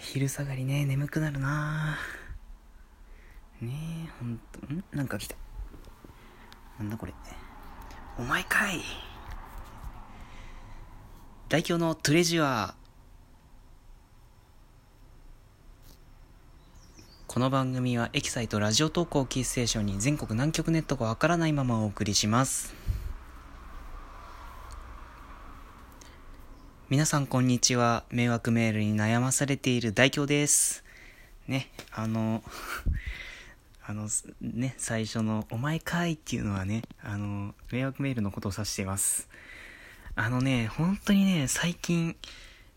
昼下がりね、眠くなるなねえ、ほんと、ん？なんか来た。なんだこれ。お前かい。代表のトレジュアー。この番組はエキサイトラジオ投稿キーステーションに全国南極ネットがわからないままお送りします。皆さんこんにちは。迷惑メールに悩まされている代表です。ね、あの、あの、ね、最初の、お前かいっていうのはね、あの、迷惑メールのことを指しています。あのね、本当にね、最近、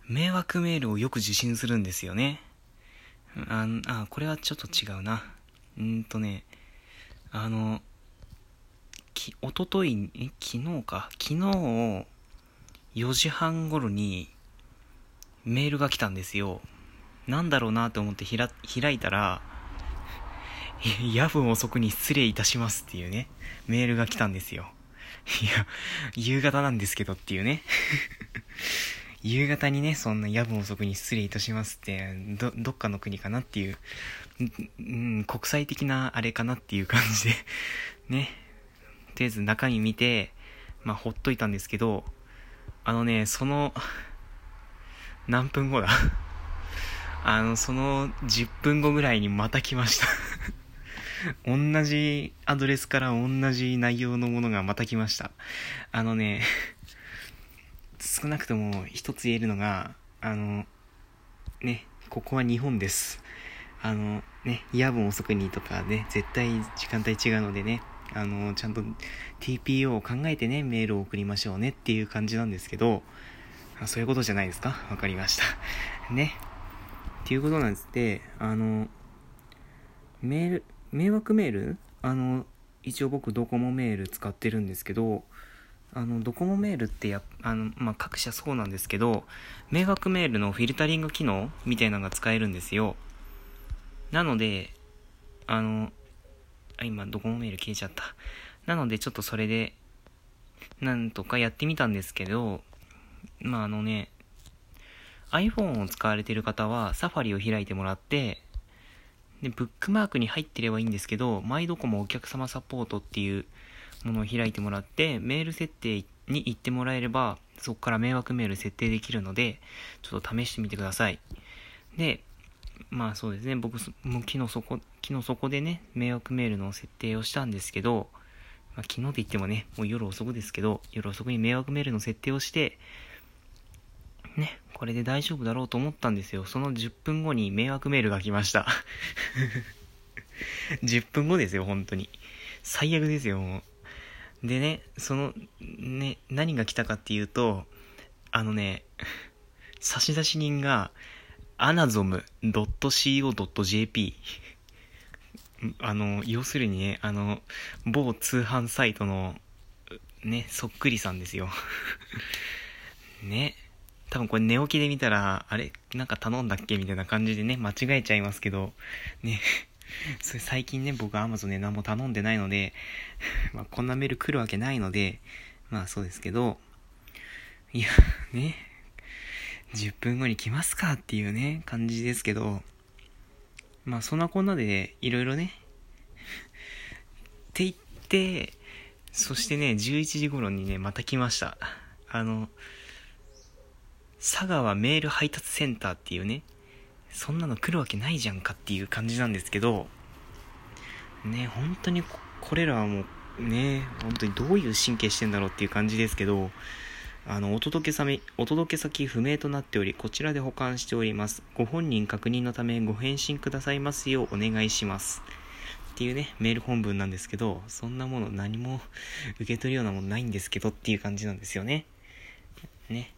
迷惑メールをよく受信するんですよね。ああ、これはちょっと違うな。うんとね、あの、き、おととい、え、昨日か。昨日、4時半頃にメールが来たんですよ。なんだろうなと思ってひら開いたら、夜分遅くに失礼いたしますっていうね、メールが来たんですよ。いや、夕方なんですけどっていうね。夕方にね、そんな夜分遅くに失礼いたしますって、ど、どっかの国かなっていう、んん国際的なあれかなっていう感じで、ね。とりあえず中身見て、まあ、ほっといたんですけど、あのね、その、何分後だ？あの、その10分後ぐらいにまた来ました同じアドレスから同じ内容のものがまた来ました。あのね、少なくとも一つ言えるのが、あの、ね、ここは日本です。あの、ね、夜分遅くにとかね、絶対時間帯違うのでね、あの、ちゃんと TPO を考えてね、メールを送りましょうねっていう感じなんですけど、あそういうことじゃないですか？わかりました。ね。っていうことなんですって、あの、メール、迷惑メール？あの、一応僕ドコモメール使ってるんですけど、あの、ドコモメールってや、あの、まあ、各社そうなんですけど、迷惑メールのフィルタリング機能みたいなのが使えるんですよ。なので、あの、あ、今、ドコモメール消えちゃった。なので、ちょっとそれで、なんとかやってみたんですけど、まあ、あのね、iPhone を使われている方は、サファリを開いてもらって、で、ブックマークに入ってればいいんですけど、マイドコモお客様サポートっていうものを開いてもらって、メール設定に行ってもらえれば、そこから迷惑メール設定できるので、ちょっと試してみてください。で、まあそうですね、僕、もう昨日そこ、昨日そこでね、迷惑メールの設定をしたんですけど、まあ、昨日って言ってもね、もう夜遅くですけど、夜遅くに迷惑メールの設定をして、ね、これで大丈夫だろうと思ったんですよ。その10分後に迷惑メールが来ました。10分後ですよ、本当に。最悪ですよ、もう。でね、その、ね、何が来たかっていうと、あのね、差出人が、anazom.co.jp あの、要するにね、あの、某通販サイトの、ね、そっくりさんですよ。ね。多分これ寝起きで見たら、あれなんか頼んだっけ？みたいな感じでね、間違えちゃいますけど、ね。それ最近ね、僕 Amazon で何も頼んでないので、まあこんなメール来るわけないので、まあそうですけど、いや、ね。10分後に来ますか？っていうね、感じですけど、まあそんなこんなで、いろいろね、って言って、そしてね、11時頃にね、また来ました。あの、佐川メール配達センターっていうね、そんなの来るわけないじゃんかっていう感じなんですけど、ね、本当にここれらはもう、ね、本当にどういう神経してんだろうっていう感じですけど、あの、お届けさめ、お届け先不明となっており、こちらで保管しております。ご本人確認のためご返信くださいますようお願いします。っていうね、メール本文なんですけど、そんなもの何も 受け取るようなものないんですけどっていう感じなんですよね。ね。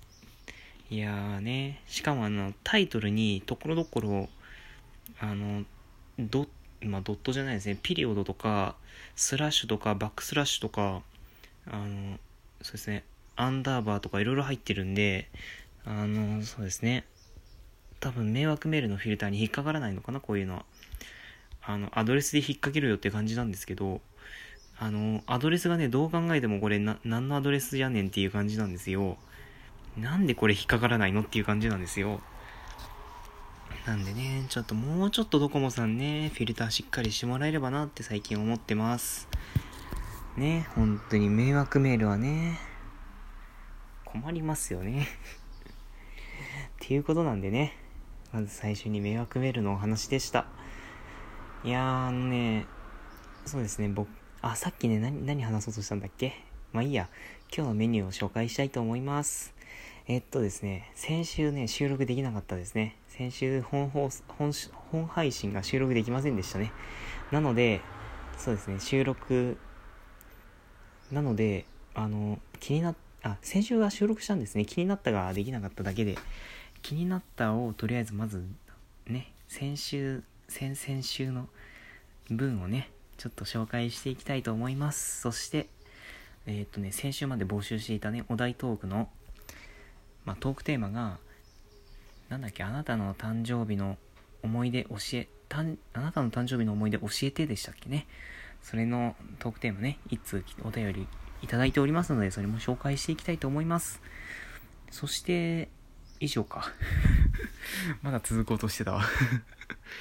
いやーね、しかもあの、タイトルにところどころ、あの、ドまあ、ドットじゃないですね、ピリオドとか、スラッシュとか、バックスラッシュとか、あの、そうですね、アンダーバーとかいろいろ入ってるんで、あの、そうですね、多分迷惑メールのフィルターに引っかからないのかな、こういうのは。あの、アドレスで引っ掛けるよって感じなんですけど、あの、アドレスがね、どう考えてもこれな、何のアドレスやねんっていう感じなんですよ。なんでこれ引っかからないのっていう感じなんですよ。なんでね、ちょっともうちょっとドコモさんね、フィルターしっかりしてもらえればなって最近思ってます。ね、本当に迷惑メールはね、困りますよね っていうことなんでね、まず最初に迷惑メールのお話でした。いやー、あのね、そうですね、僕、あ、さっきね、何、何話そうとしたんだっけ？まあいいや、今日のメニューを紹介したいと思います。えっとですね、先週ね、収録できなかったですね。先週本放本、本配信が収録できませんでしたね。なので、そうですね、収録、なので、あの、気になっあ、先週は収録したんですね。気になったができなかっただけで、気になったをとりあえずまず、ね、先週、先々週の文をね、ちょっと紹介していきたいと思います。そして、えー、っとね、先週まで募集していたね、お題トークの、まあ、トークテーマが、なんだっけ、あなたの誕生日の思い出教え、たんあなたの誕生日の思い出教えてでしたっけね。それのトークテーマね、いつお便りいただいておりますので、それも紹介していきたいと思います。そして、以上か。まだ続こうとしてたわ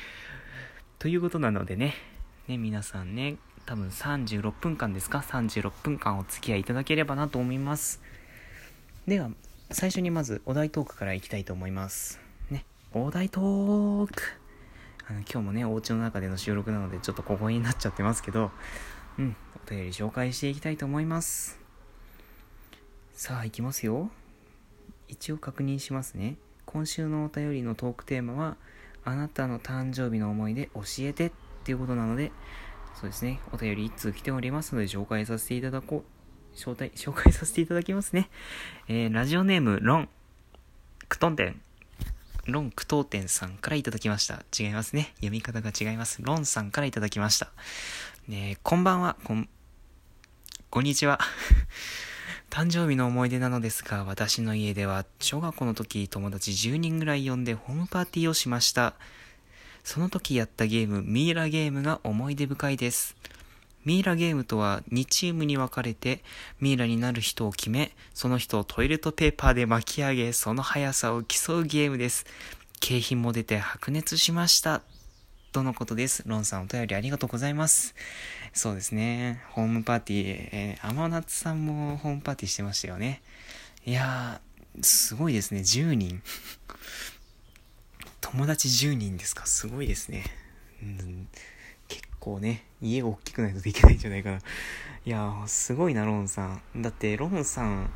ということなのでね、ね、皆さんね、多分36分間ですか ?36 分間お付き合いいただければなと思います。では、最初にまずお題トークからいきたいと思います。ね、お題トークあの今日もね、お家の中での収録なのでちょっと小声になっちゃってますけど、うん、お便り紹介していきたいと思います。さあ、いきますよ。一応確認しますね。今週のお便りのトークテーマは、あなたの誕生日の思い出教えてっていうことなので、そうですね、お便り1通来ておりますので紹介させていただこう、招待、紹介させていただきますね。えー、ラジオネーム、ロン、クトンテン、ロンクトーテンさんからいただきました。違いますね。読み方が違います。ロンさんからいただきました。ねこんばんは、こん、こんにちは。誕生日の思い出なのですが、私の家では小学校の時友達10人ぐらい呼んでホームパーティーをしました。その時やったゲーム、ミイラゲームが思い出深いです。ミイラゲームとは2チームに分かれてミイラになる人を決め、その人をトイレットペーパーで巻き上げ、その速さを競うゲームです。景品も出て白熱しました。とのことです。ロンさんお便りありがとうございます。そうですね。ホームパーティー、えー、天夏さんもホームパーティーしてましたよね。いやー、すごいですね。10人。友達10人ですか？すごいですね。うん、結構ね、家が大きくないとできないんじゃないかな。いやー、すごいな、ロンさん。だって、ロンさん、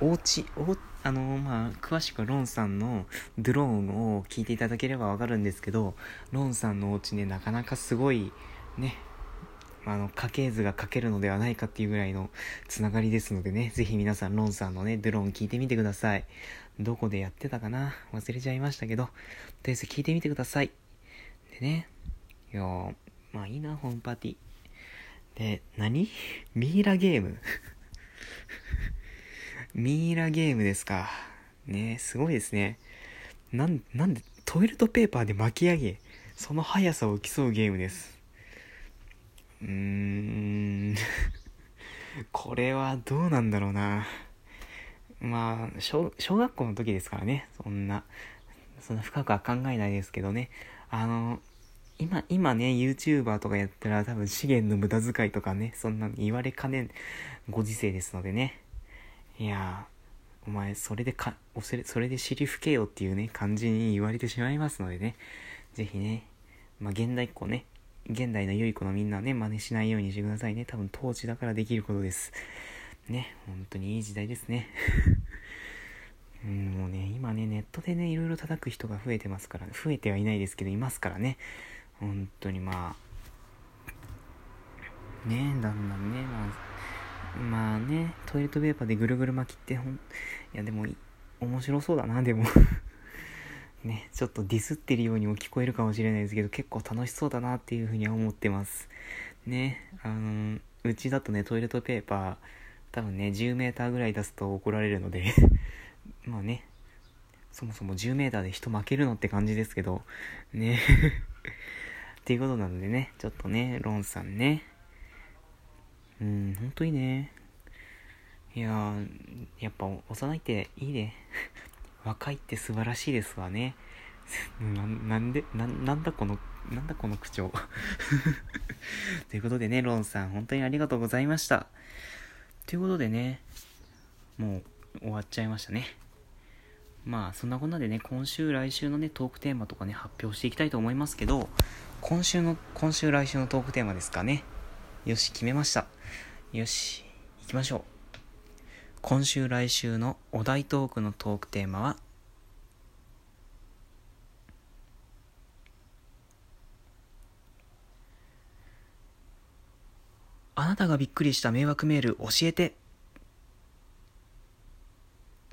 お家、お、あの、まあ、詳しくはロンさんのドローンを聞いていただければわかるんですけど、ロンさんのお家ね、なかなかすごい、ね、あの、家系図が書けるのではないかっていうぐらいのつながりですのでね、ぜひ皆さん、ロンさんのね、ドローン聞いてみてください。どこでやってたかな？忘れちゃいましたけど、とりあえず聞いてみてください。でね、いやまあいいな、ホームパーティー。で、何？ミイラゲームミイラゲームですか。ねすごいですね。なん、なんで、トイレットペーパーで巻き上げ、その速さを競うゲームです。うーん これはどうなんだろうな。まあ、小、小学校の時ですからね。そんな、そんな深くは考えないですけどね。あの、今、今ね、YouTuber とかやったら多分資源の無駄遣いとかね、そんな言われかねんご時世ですのでね。いやお前それでか、それそれで尻吹けよっていうね、感じに言われてしまいますのでね、ぜひね、まあ、現代っ子ね、現代の良い子のみんなね、真似しないようにしてくださいね。多分当時だからできることです。ね、本当にいい時代ですね。うん、もうね、今ね、ネットでね、いろいろ叩く人が増えてますから、増えてはいないですけど、いますからね。本当にまあ、ね、だんだんね、まあ、まあね、トイレットペーパーでぐるぐる巻きってほん、いやでも、面白そうだな、でも。ね、ちょっとディスってるようにも聞こえるかもしれないですけど、結構楽しそうだなっていうふうには思ってます。ね、あの、うちだとね、トイレットペーパー、多分ね、10メーターぐらい出すと怒られるので。まあね、そもそも10メーターで人負けるのって感じですけど、ね。っていうことなのでね、ちょっとね、ロンさんね、うん、ほんといいね。いややっぱ幼いっていいね。若いって素晴らしいですわね。ななんでな、なんだこの、なんだこの口調。ということでね、ロンさん、本当にありがとうございました。ということでね、もう終わっちゃいましたね。まあ、そんなこんなでね、今週、来週のね、トークテーマとかね、発表していきたいと思いますけど、今週の、今週、来週のトークテーマですかね。よし、決めました。よし、行きましょう。今週、来週のお題トークのトークテーマは、あなたがびっくりした迷惑メール教えて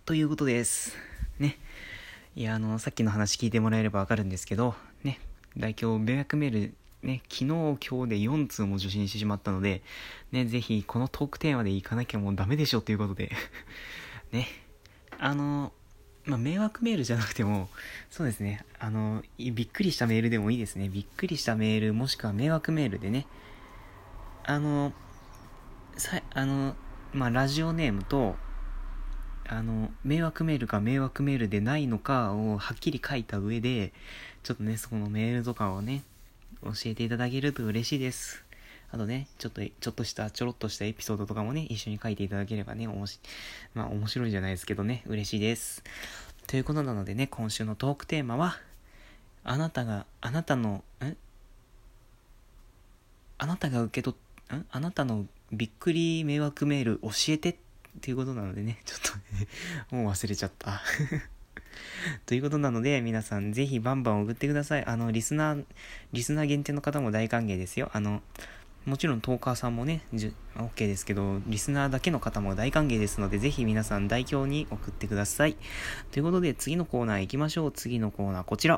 ということです。ね。いや、あの、さっきの話聞いてもらえればわかるんですけど、ね。代表迷惑メール、ね、昨日、今日で4通も受信してしまったので、ね、ぜひこのトークテーマでいかなきゃもうダメでしょということで ね。あの、まあ、迷惑メールじゃなくても、そうですね、あの、びっくりしたメールでもいいですね。びっくりしたメール、もしくは迷惑メールでね、あの、さ、あの、まあ、ラジオネームと、あの、迷惑メールか迷惑メールでないのかをはっきり書いた上で、ちょっとね、そこのメールとかをね、教えていただけると嬉しいです。あとね、ちょっと、ちょっとした、ちょろっとしたエピソードとかもね、一緒に書いていただければね、おもし、まあ面白いじゃないですけどね、嬉しいです。ということなのでね、今週のトークテーマは、あなたが、あなたの、んあなたが受け取っんあなたのびっくり迷惑メール教えてっていうことなのでね、ちょっとね、もう忘れちゃった ということなので、皆さんぜひバンバン送ってください。あの、リスナー、リスナー限定の方も大歓迎ですよ。あの、もちろんトーカーさんもね、OK ですけど、リスナーだけの方も大歓迎ですので、ぜひ皆さん代表に送ってください。ということで、次のコーナー行きましょう。次のコーナーこちら。